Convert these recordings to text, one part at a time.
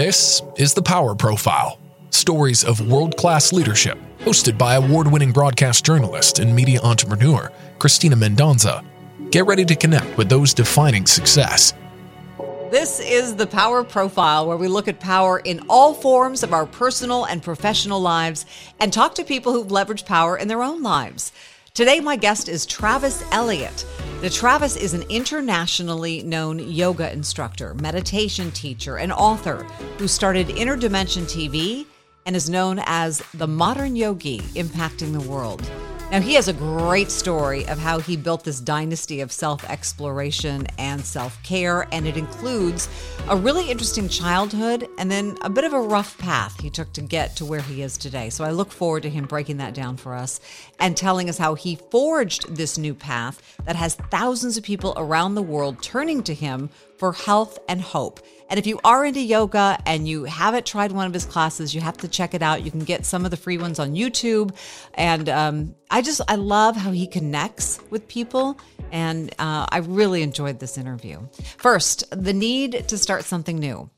This is the Power Profile stories of world class leadership, hosted by award winning broadcast journalist and media entrepreneur Christina Mendonca. Get ready to connect with those defining success. This is the Power Profile, where we look at power in all forms of our personal and professional lives and talk to people who've leveraged power in their own lives. Today, my guest is Travis Eliot. Now, Travis is an internationally known yoga instructor, meditation teacher, and author who started Inner Dimension TV and is known as the modern yogi impacting the world. Now, he has a great story of how he built this dynasty of self exploration and self care, and it includes a really interesting childhood and then a bit of a rough path he took to get to where he is today. So I look forward to him breaking that down for us and telling us how he forged this new path that has thousands of people around the world turning to him for health and hope. And if you are into yoga and you haven't tried one of his classes, you have to check it out. You can get some of the free ones on YouTube. And um, I just, I love how he connects with people. And uh, I really enjoyed this interview. First, the need to start something new.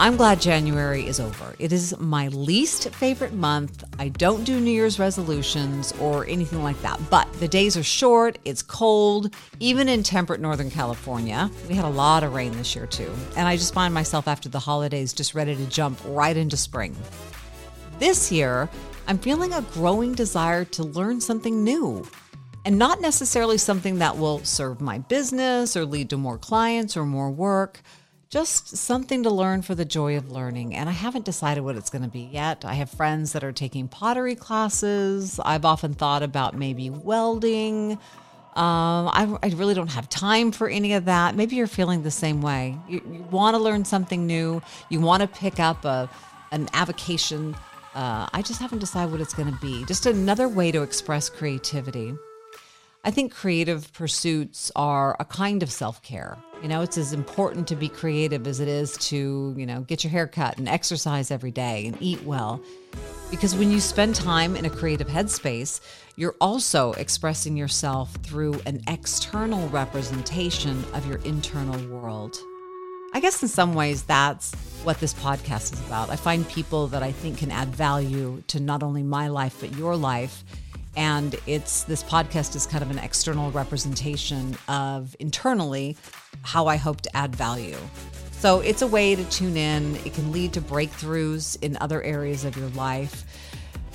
I'm glad January is over. It is my least favorite month. I don't do New Year's resolutions or anything like that, but the days are short, it's cold, even in temperate Northern California. We had a lot of rain this year too, and I just find myself after the holidays just ready to jump right into spring. This year, I'm feeling a growing desire to learn something new. And not necessarily something that will serve my business or lead to more clients or more work just something to learn for the joy of learning. And I haven't decided what it's going to be yet. I have friends that are taking pottery classes. I've often thought about maybe welding. Um, I, I, really don't have time for any of that. Maybe you're feeling the same way. You, you want to learn something new. You want to pick up a an avocation. Uh, I just haven't decided what it's going to be. Just another way to express creativity. I think creative pursuits are a kind of self care. You know, it's as important to be creative as it is to, you know, get your hair cut and exercise every day and eat well. Because when you spend time in a creative headspace, you're also expressing yourself through an external representation of your internal world. I guess in some ways that's what this podcast is about. I find people that I think can add value to not only my life, but your life and it's this podcast is kind of an external representation of internally how I hope to add value. So it's a way to tune in. It can lead to breakthroughs in other areas of your life.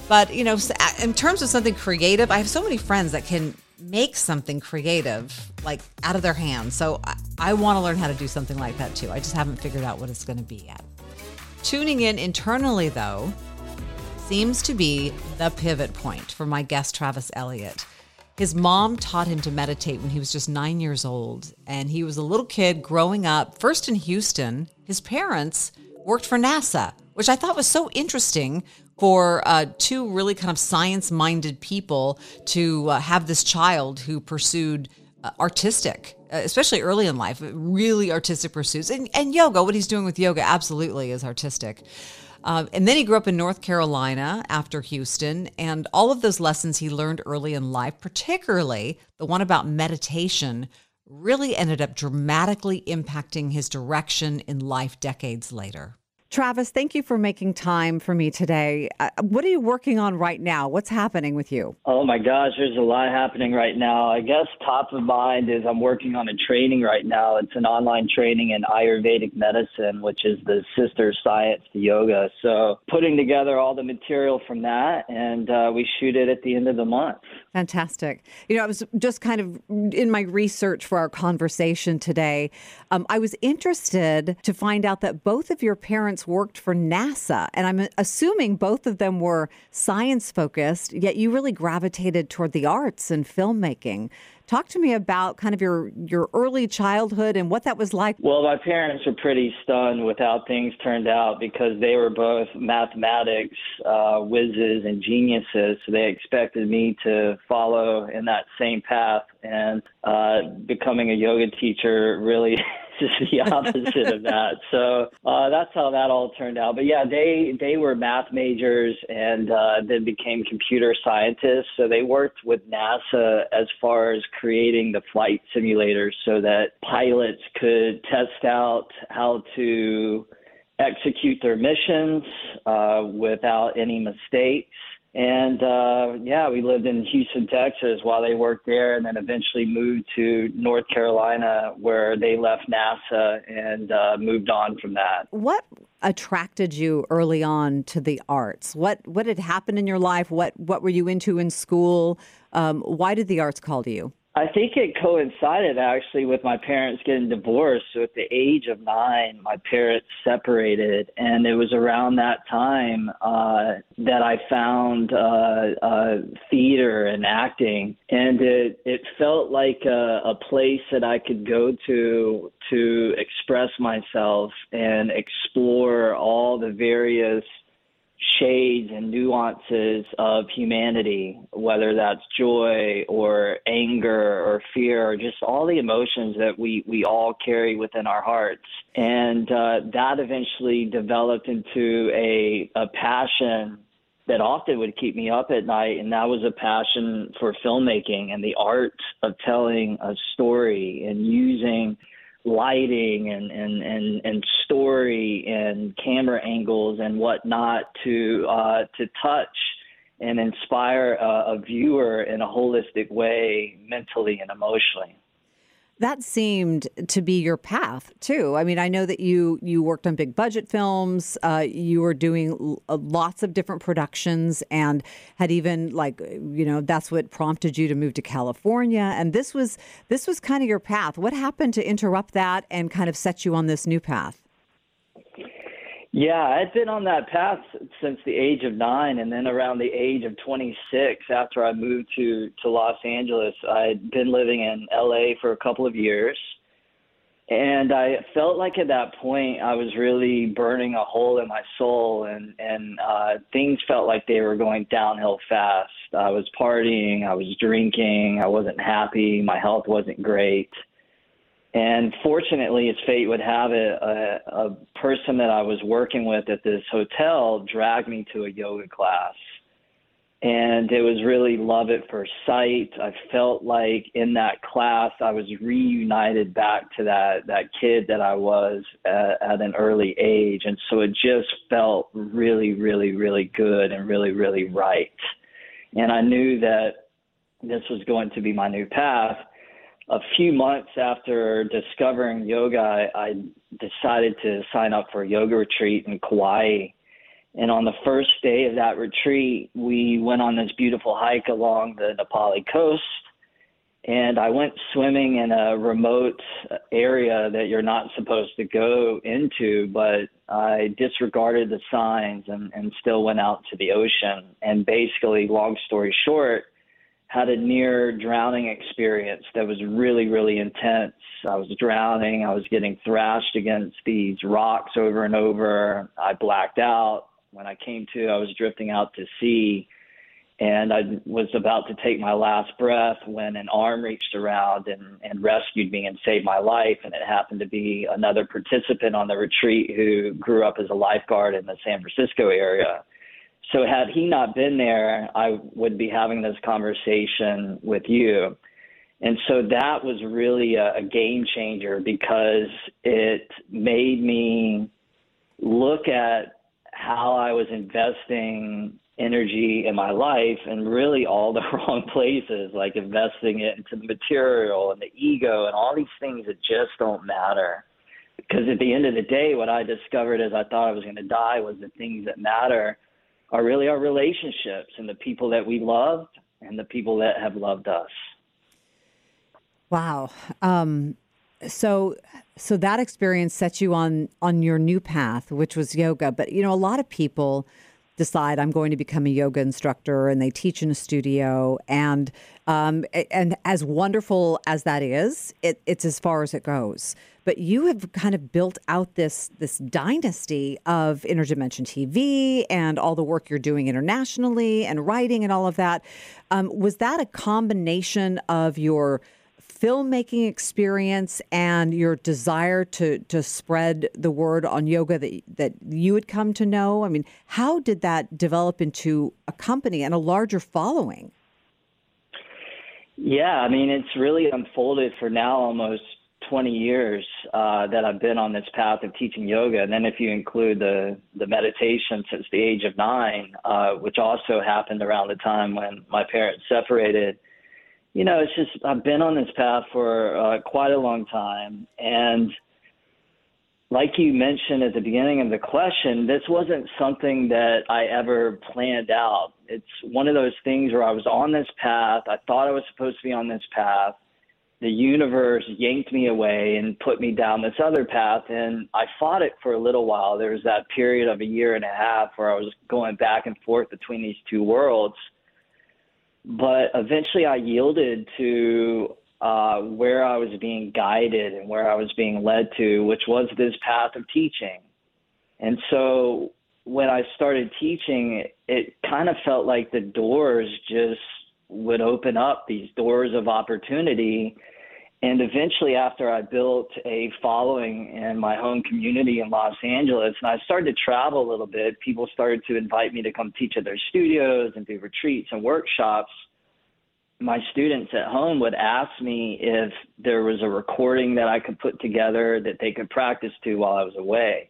But, you know, in terms of something creative, I have so many friends that can make something creative like out of their hands. So I, I want to learn how to do something like that too. I just haven't figured out what it's going to be yet. Tuning in internally, though, seems to be the pivot point for my guest, Travis Eliot. His mom taught him to meditate when he was just nine years old, and he was a little kid growing up, first in Houston. His parents worked for NASA, which I thought was so interesting for uh, two really kind of science minded people to uh, have this child who pursued uh, artistic, uh, especially early in life, really artistic pursuits. And, and yoga, what he's doing with yoga, absolutely is artistic. Uh, and then he grew up in North Carolina after Houston, and all of those lessons he learned early in life, particularly the one about meditation, really ended up dramatically impacting his direction in life decades later. Travis, thank you for making time for me today. Uh, what are you working on right now? What's happening with you? Oh my gosh, there's a lot happening right now. I guess top of mind is I'm working on a training right now. It's an online training in Ayurvedic medicine, which is the sister science to yoga. So putting together all the material from that, and uh, we shoot it at the end of the month. Fantastic. You know, I was just kind of in my research for our conversation today. Um, I was interested to find out that both of your parents worked for NASA, and I'm assuming both of them were science focused, yet you really gravitated toward the arts and filmmaking. Talk to me about kind of your your early childhood and what that was like. Well, my parents were pretty stunned with how things turned out because they were both mathematics uh, whizzes and geniuses. So they expected me to follow in that same path, and uh, becoming a yoga teacher really just the opposite of that. So uh, that's how that all turned out. But yeah, they they were math majors and uh, then became computer scientists. So they worked with NASA as far as creating the flight simulators so that pilots could test out how to execute their missions uh, without any mistakes. And uh, yeah, we lived in Houston, Texas while they worked there, and then eventually moved to North Carolina where they left NASA and uh, moved on from that. What attracted you early on to the arts? What what had happened in your life? What what were you into in school? Um, why did the arts call to you? I think it coincided actually with my parents getting divorced. So at the age of nine, my parents separated, and it was around that time uh, that I found uh, uh, theater and acting, and it it felt like a, a place that I could go to to express myself and explore all the various shades and nuances of humanity, whether that's joy or anger or fear or just all the emotions that we, we all carry within our hearts. And uh, that eventually developed into a, a passion that often would keep me up at night, and that was a passion for filmmaking and the art of telling a story and using lighting and, and, and, and story and camera angles and whatnot to uh, to touch and inspire a, a viewer in a holistic way, mentally and emotionally that seemed to be your path too. I mean, I know that you you worked on big budget films. Uh, you were doing uh, lots of different productions, and had even like you know that's what prompted you to move to California. And this was this was kind of your path. What happened to interrupt that and kind of set you on this new path? Yeah, I'd been on that path since the age of nine, and then around the age of 26, after I moved to to Los Angeles, I'd been living in LA for a couple of years, and I felt like at that point I was really burning a hole in my soul, and and uh, things felt like they were going downhill fast. I was partying, I was drinking, I wasn't happy, my health wasn't great and fortunately, as fate would have it, a, a person that I was working with at this hotel dragged me to a yoga class. And it was really love at first sight. I felt like in that class I was reunited back to that that kid that I was at, at an early age, and so it just felt really, really, really good and really, really right. And I knew that this was going to be my new path a few months after discovering yoga, I, I decided to sign up for a yoga retreat in Kauai. And on the first day of that retreat, we went on this beautiful hike along the Na Pali coast. And I went swimming in a remote area that you're not supposed to go into, but I disregarded the signs and, and still went out to the ocean. And basically, long story short, had a near drowning experience that was really, really intense. I was drowning. I was getting thrashed against these rocks over and over. I blacked out. When I came to, I was drifting out to sea. And I was about to take my last breath when an arm reached around and, and rescued me and saved my life. And it happened to be another participant on the retreat who grew up as a lifeguard in the San Francisco area so had he not been there, I would be having this conversation with you. And so that was really a, a game changer because it made me look at how I was investing energy in my life and really all the wrong places, like investing it into the material and the ego and all these things that just don't matter. Because at the end of the day, what I discovered as I thought I was going to die was the things that matter are really our relationships and the people that we loved and the people that have loved us. Wow. Um, so so that experience set you on on your new path, which was yoga. But you know, a lot of people decide I'm going to become a yoga instructor, and they teach in a studio. And um, and as wonderful as that is, it, it's as far as it goes. But you have kind of built out this this dynasty of Inner Dimension TV and all the work you're doing internationally and writing and all of that. Um, was that a combination of your filmmaking experience and your desire to to spread the word on yoga that that you had come to know? I mean, how did that develop into a company and a larger following? Yeah, I mean, it's really unfolded for now almost 20 years uh, that I've been on this path of teaching yoga, and then if you include the the meditation since the age of nine, uh, which also happened around the time when my parents separated, you know, it's just I've been on this path for uh, quite a long time, and like you mentioned at the beginning of the question, this wasn't something that I ever planned out. It's one of those things where I was on this path. I thought I was supposed to be on this path. The universe yanked me away and put me down this other path. And I fought it for a little while. There was that period of a year and a half where I was going back and forth between these two worlds. But eventually I yielded to uh, where I was being guided and where I was being led to, which was this path of teaching. And so when I started teaching, it, it kind of felt like the doors just would open up, these doors of opportunity. And eventually, after I built a following in my home community in Los Angeles, and I started to travel a little bit, people started to invite me to come teach at their studios and do retreats and workshops my students at home would ask me if there was a recording that I could put together that they could practice to while I was away.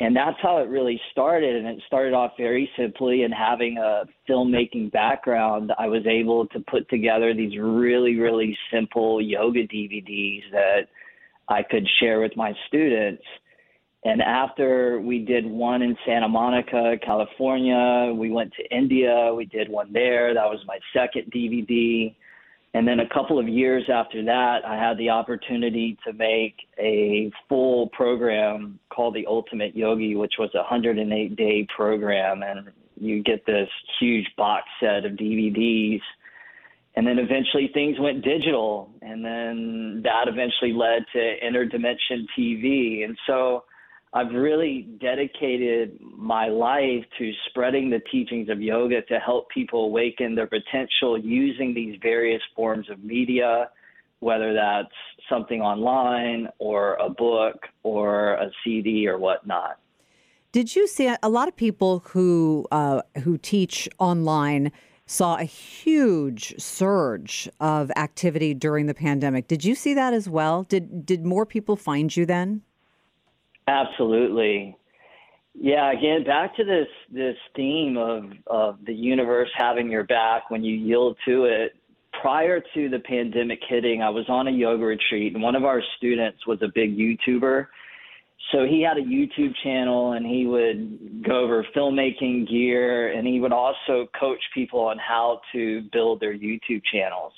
And that's how it really started. And it started off very simply. And having a filmmaking background, I was able to put together these really, really simple yoga DVDs that I could share with my students. And after we did one in Santa Monica, California, we went to India, we did one there. That was my second DVD. And then a couple of years after that, I had the opportunity to make a full program called The Ultimate Yogi, which was a 108 day program. And you get this huge box set of DVDs. And then eventually things went digital. And then that eventually led to Inner Dimension TV. And so, I've really dedicated my life to spreading the teachings of yoga to help people awaken their potential using these various forms of media, whether that's something online or a book or a CD or whatnot. Did you see a lot of people who uh, who teach online saw a huge surge of activity during the pandemic? Did you see that as well? Did did more people find you then? Absolutely. Yeah, again, back to this this theme of of the universe having your back when you yield to it. Prior to the pandemic hitting, I was on a yoga retreat, and one of our students was a big YouTuber. So he had a YouTube channel, and he would go over filmmaking gear, and he would also coach people on how to build their YouTube channels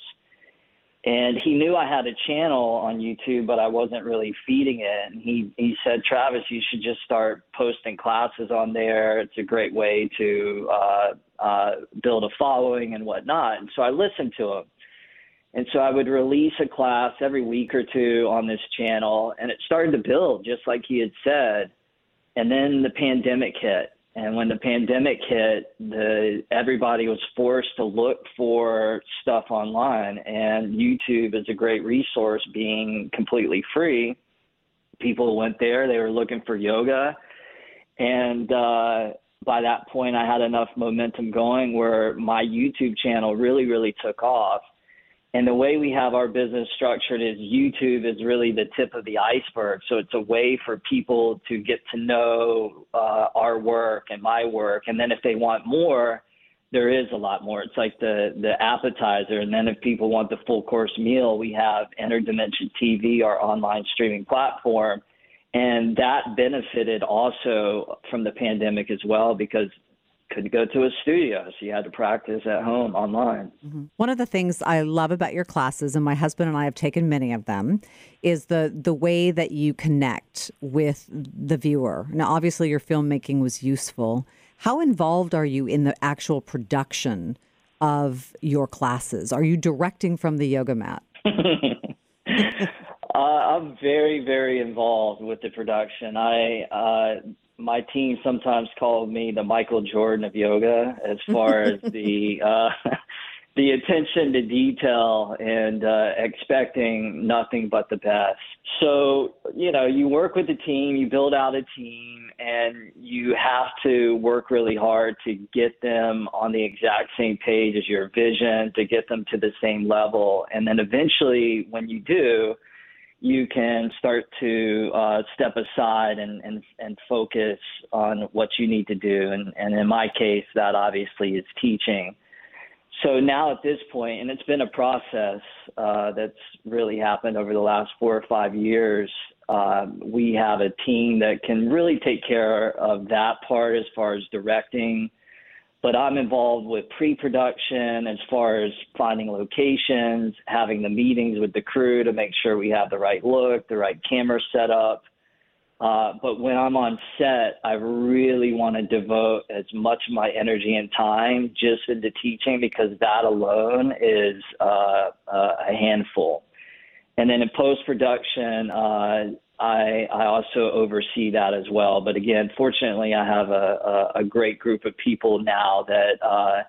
and he knew I had a channel on YouTube, but I wasn't really feeding it. And he he said, Travis, you should just start posting classes on there. It's a great way to uh, uh, build a following and whatnot. And so I listened to him. And so I would release a class every week or two on this channel, and it started to build just like he had said. And then the pandemic hit, and when the pandemic hit, the everybody was forced to look for stuff online, and YouTube is a great resource, being completely free. People went there; they were looking for yoga, and uh, by that point, I had enough momentum going where my YouTube channel really, really took off. And the way we have our business structured is YouTube is really the tip of the iceberg. So it's a way for people to get to know uh, our work and my work. And then if they want more, there is a lot more. It's like the the appetizer, and then if people want the full course meal, we have Inner Dimension TV, our online streaming platform, and that benefited also from the pandemic as well because couldn't go to a studio, so you had to practice at home online. Mm-hmm. One of the things I love about your classes, and my husband and I have taken many of them, is the the way that you connect with the viewer. Now, obviously, your filmmaking was useful. How involved are you in the actual production of your classes? Are you directing from the yoga mat? uh, I'm very, very involved with the production. I uh, my team sometimes called me the Michael Jordan of yoga as far as the uh, the attention to detail and uh, expecting nothing but the best. So you know, you work with the team, you build out a team, and you have to work really hard to get them on the exact same page as your vision, to get them to the same level, and then eventually, when you do you can start to uh, step aside and, and, and focus on what you need to do. And, and in my case, that obviously is teaching. So now at this point, and it's been a process uh, that's really happened over the last four or five years, uh, we have a team that can really take care of that part as far as directing but I'm involved with pre-production as far as finding locations, having the meetings with the crew to make sure we have the right look, the right camera setup. Uh, but when I'm on set, I really want to devote as much of my energy and time just into teaching because that alone is uh, uh, a handful. And then in post production, uh, I, I also oversee that as well. But again, fortunately, I have a, a, a great group of people now that uh,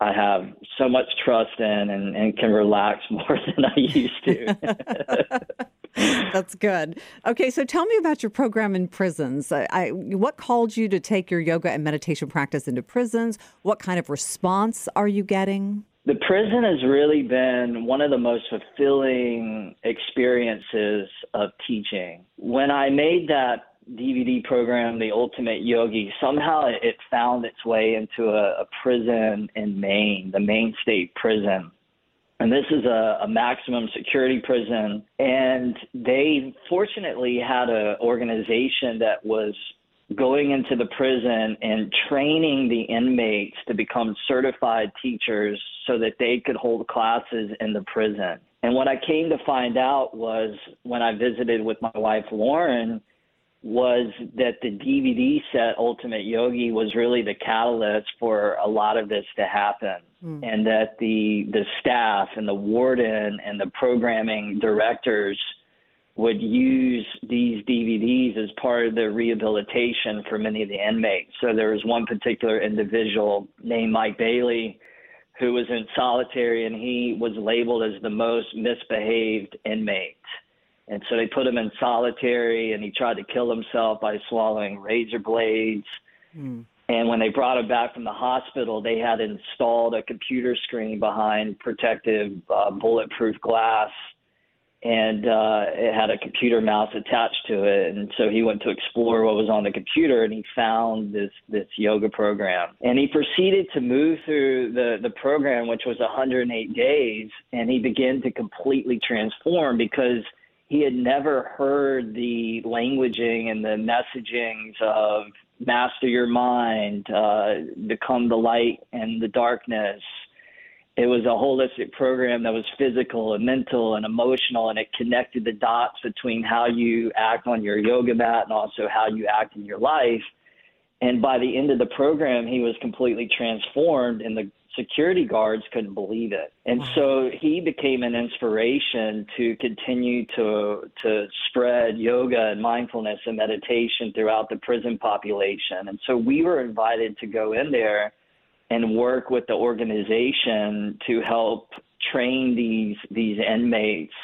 I have so much trust in and, and can relax more than I used to. That's good. Okay, so tell me about your program in prisons. I, I, what called you to take your yoga and meditation practice into prisons? What kind of response are you getting? The prison has really been one of the most fulfilling experiences of teaching. When I made that DVD program, The Ultimate Yogi, somehow it found its way into a, a prison in Maine, the Maine State Prison. And this is a, a maximum security prison. And they fortunately had an organization that was going into the prison and training the inmates to become certified teachers so that they could hold classes in the prison. And what I came to find out was when I visited with my wife Lauren was that the DVD set Ultimate Yogi was really the catalyst for a lot of this to happen. Mm. And that the the staff and the warden and the programming directors would use these DVDs as part of the rehabilitation for many of the inmates. So there was one particular individual named Mike Bailey who was in solitary and he was labeled as the most misbehaved inmate. And so they put him in solitary and he tried to kill himself by swallowing razor blades. Mm. And when they brought him back from the hospital, they had installed a computer screen behind protective uh, bulletproof glass and uh, it had a computer mouse attached to it. And so he went to explore what was on the computer, and he found this this yoga program. And he proceeded to move through the the program, which was 108 days, and he began to completely transform because he had never heard the languaging and the messagings of master your mind, uh, become the light and the darkness it was a holistic program that was physical and mental and emotional and it connected the dots between how you act on your yoga mat and also how you act in your life. And by the end of the program he was completely transformed and the security guards couldn't believe it. And so he became an inspiration to continue to to spread yoga and mindfulness and meditation throughout the prison population. And so we were invited to go in there and work with the organization to help train these these inmates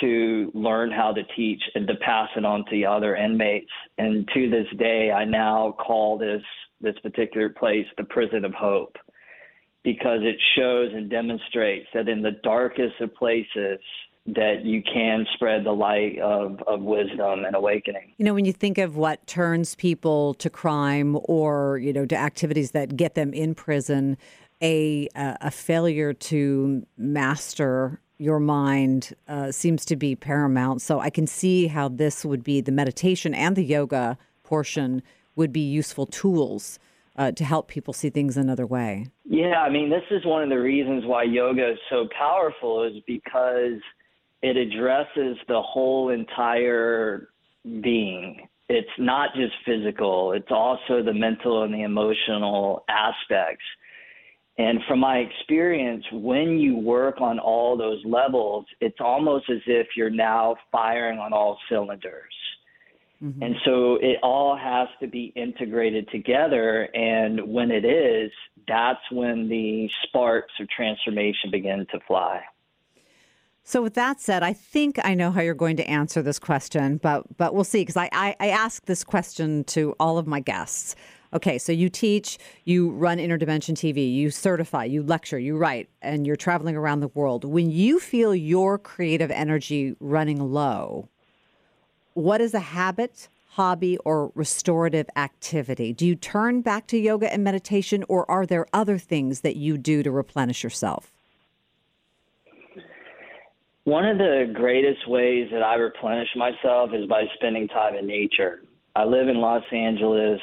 to learn how to teach and to pass it on to the other inmates. And to this day, I now call this this particular place the prison of hope because it shows and demonstrates that in the darkest of places that you can spread the light of, of wisdom and awakening. You know, when you think of what turns people to crime or, you know, to activities that get them in prison, a, a failure to master your mind uh, seems to be paramount. So I can see how this would be the meditation and the yoga portion would be useful tools uh, to help people see things another way. Yeah, I mean, this is one of the reasons why yoga is so powerful, is because it addresses the whole entire being. It's not just physical, it's also the mental and the emotional aspects. And from my experience, when you work on all those levels, it's almost as if you're now firing on all cylinders. Mm-hmm. And so it all has to be integrated together. And when it is, that's when the sparks of transformation begin to fly. So, with that said, I think I know how you're going to answer this question, but but we'll see because I, I, I ask this question to all of my guests. Okay, so you teach, you run Inner Dimension TV, you certify, you lecture, you write, and you're traveling around the world. When you feel your creative energy running low, what is a habit, hobby, or restorative activity? Do you turn back to yoga and meditation, or are there other things that you do to replenish yourself? One of the greatest ways that I replenish myself is by spending time in nature. I live in Los Angeles,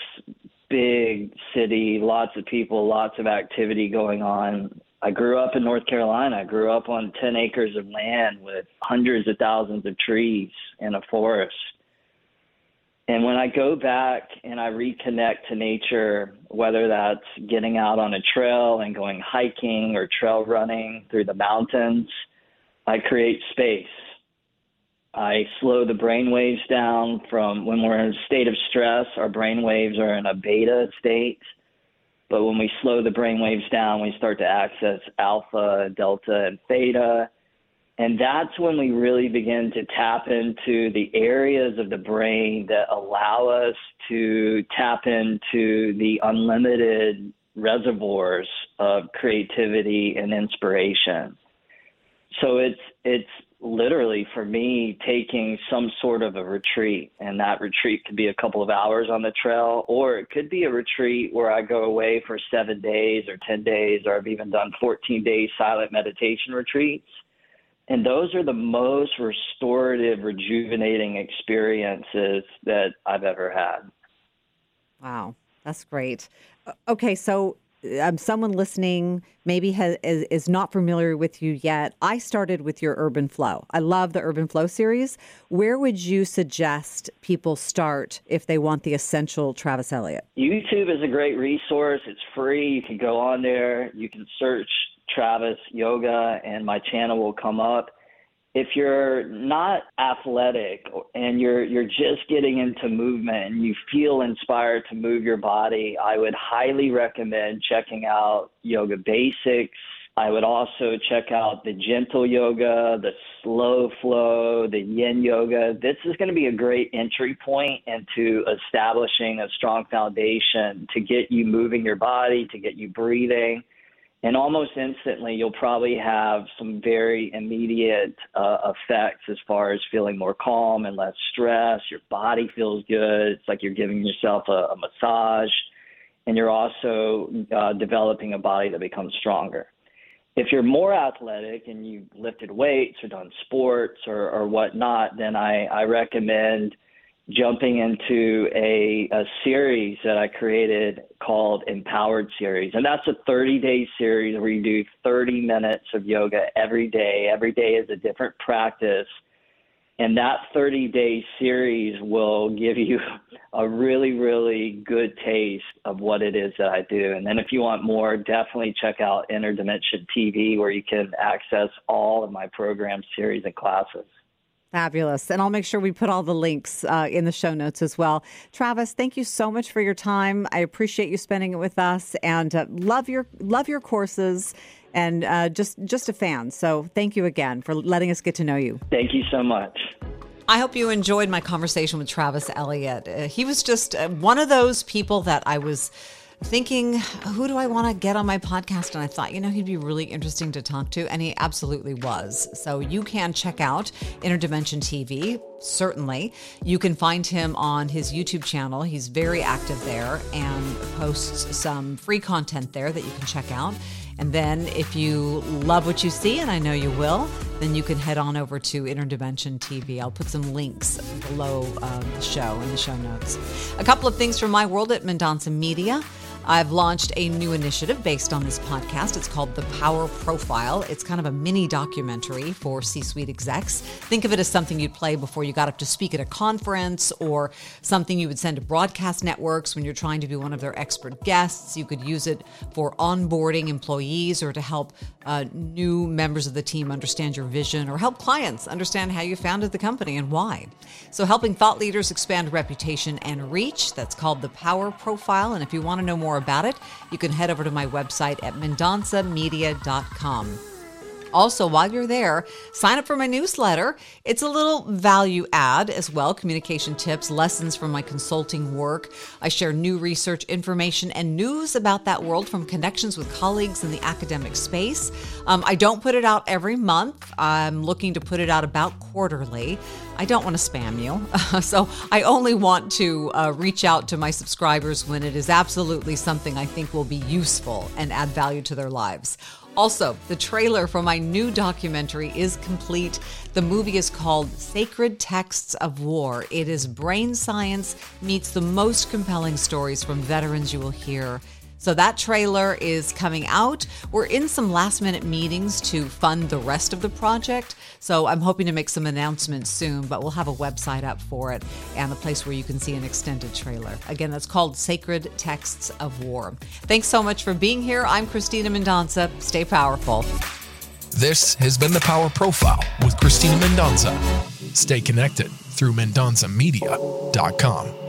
big city, lots of people, lots of activity going on. I grew up in North Carolina. I grew up on 10 acres of land with hundreds of thousands of trees in a forest. And when I go back and I reconnect to nature, whether that's getting out on a trail and going hiking or trail running through the mountains, I create space. I slow the brain waves down from when we're in a state of stress, our brain waves are in a beta state. But when we slow the brain waves down, we start to access alpha, delta, and theta. And that's when we really begin to tap into the areas of the brain that allow us to tap into the unlimited reservoirs of creativity and inspiration. So it's it's literally for me taking some sort of a retreat and that retreat could be a couple of hours on the trail or it could be a retreat where I go away for 7 days or 10 days or I've even done 14 days silent meditation retreats and those are the most restorative rejuvenating experiences that I've ever had. Wow, that's great. Okay, so um, someone listening maybe has, is, is not familiar with you yet, I started with your Urban Flow. I love the Urban Flow series. Where would you suggest people start if they want the essential Travis Eliot? YouTube is a great resource. It's free. You can go on there. You can search Travis Yoga, and my channel will come up if you're not athletic and you're you're just getting into movement and you feel inspired to move your body, I would highly recommend checking out Yoga Basics. I would also check out the gentle yoga, the slow flow, the yin yoga. This is going to be a great entry point into establishing a strong foundation to get you moving your body, to get you breathing and almost instantly you'll probably have some very immediate uh, effects as far as feeling more calm and less stress. Your body feels good. It's like you're giving yourself a, a massage. And you're also uh, developing a body that becomes stronger. If you're more athletic and you've lifted weights or done sports or, or whatnot then I, I recommend jumping into a, a series that I created called Empowered Series. And that's a 30 day series where you do 30 minutes of yoga every day. Every day is a different practice. And that 30 day series will give you a really, really good taste of what it is that I do. And then if you want more, definitely check out Inner Dimension TV where you can access all of my program series and classes. Fabulous. And I'll make sure we put all the links uh, in the show notes as well. Travis, thank you so much for your time. I appreciate you spending it with us and uh, love your love your courses and uh, just just a fan. So thank you again for letting us get to know you. Thank you so much. I hope you enjoyed my conversation with Travis Eliot. Uh, he was just uh, one of those people that I was thinking, who do I want to get on my podcast? And I thought, you know, he'd be really interesting to talk to. And he absolutely was. So you can check out Inner Dimension TV, certainly. You can find him on his YouTube channel. He's very active there and posts some free content there that you can check out. And then if you love what you see, and I know you will, then you can head on over to Inner Dimension TV. I'll put some links below um, the show in the show notes. A couple of things from my world at Mendonca Media. I've launched a new initiative based on this podcast. It's called The Power Profile. It's kind of a mini documentary for C suite execs. Think of it as something you'd play before you got up to speak at a conference or something you would send to broadcast networks when you're trying to be one of their expert guests. You could use it for onboarding employees or to help uh, new members of the team understand your vision or help clients understand how you founded the company and why. So, helping thought leaders expand reputation and reach. That's called The Power Profile. And if you want to know more, more about it, you can head over to my website at mendoncamedia.com. Also, while you're there, sign up for my newsletter. It's a little value add as well communication tips, lessons from my consulting work. I share new research information and news about that world from connections with colleagues in the academic space. Um, I don't put it out every month, I'm looking to put it out about quarterly. I don't want to spam you. so I only want to uh, reach out to my subscribers when it is absolutely something I think will be useful and add value to their lives. Also, the trailer for my new documentary is complete. The movie is called Sacred Texts of War. It is brain science meets the most compelling stories from veterans you will hear. So that trailer is coming out. We're in some last minute meetings to fund the rest of the project. So I'm hoping to make some announcements soon, but we'll have a website up for it and a place where you can see an extended trailer. Again, that's called Sacred Texts of War. Thanks so much for being here. I'm Christina Mendonca. Stay powerful. This has been the Power Profile with Christina Mendonca. Stay connected through MendoncaMedia.com.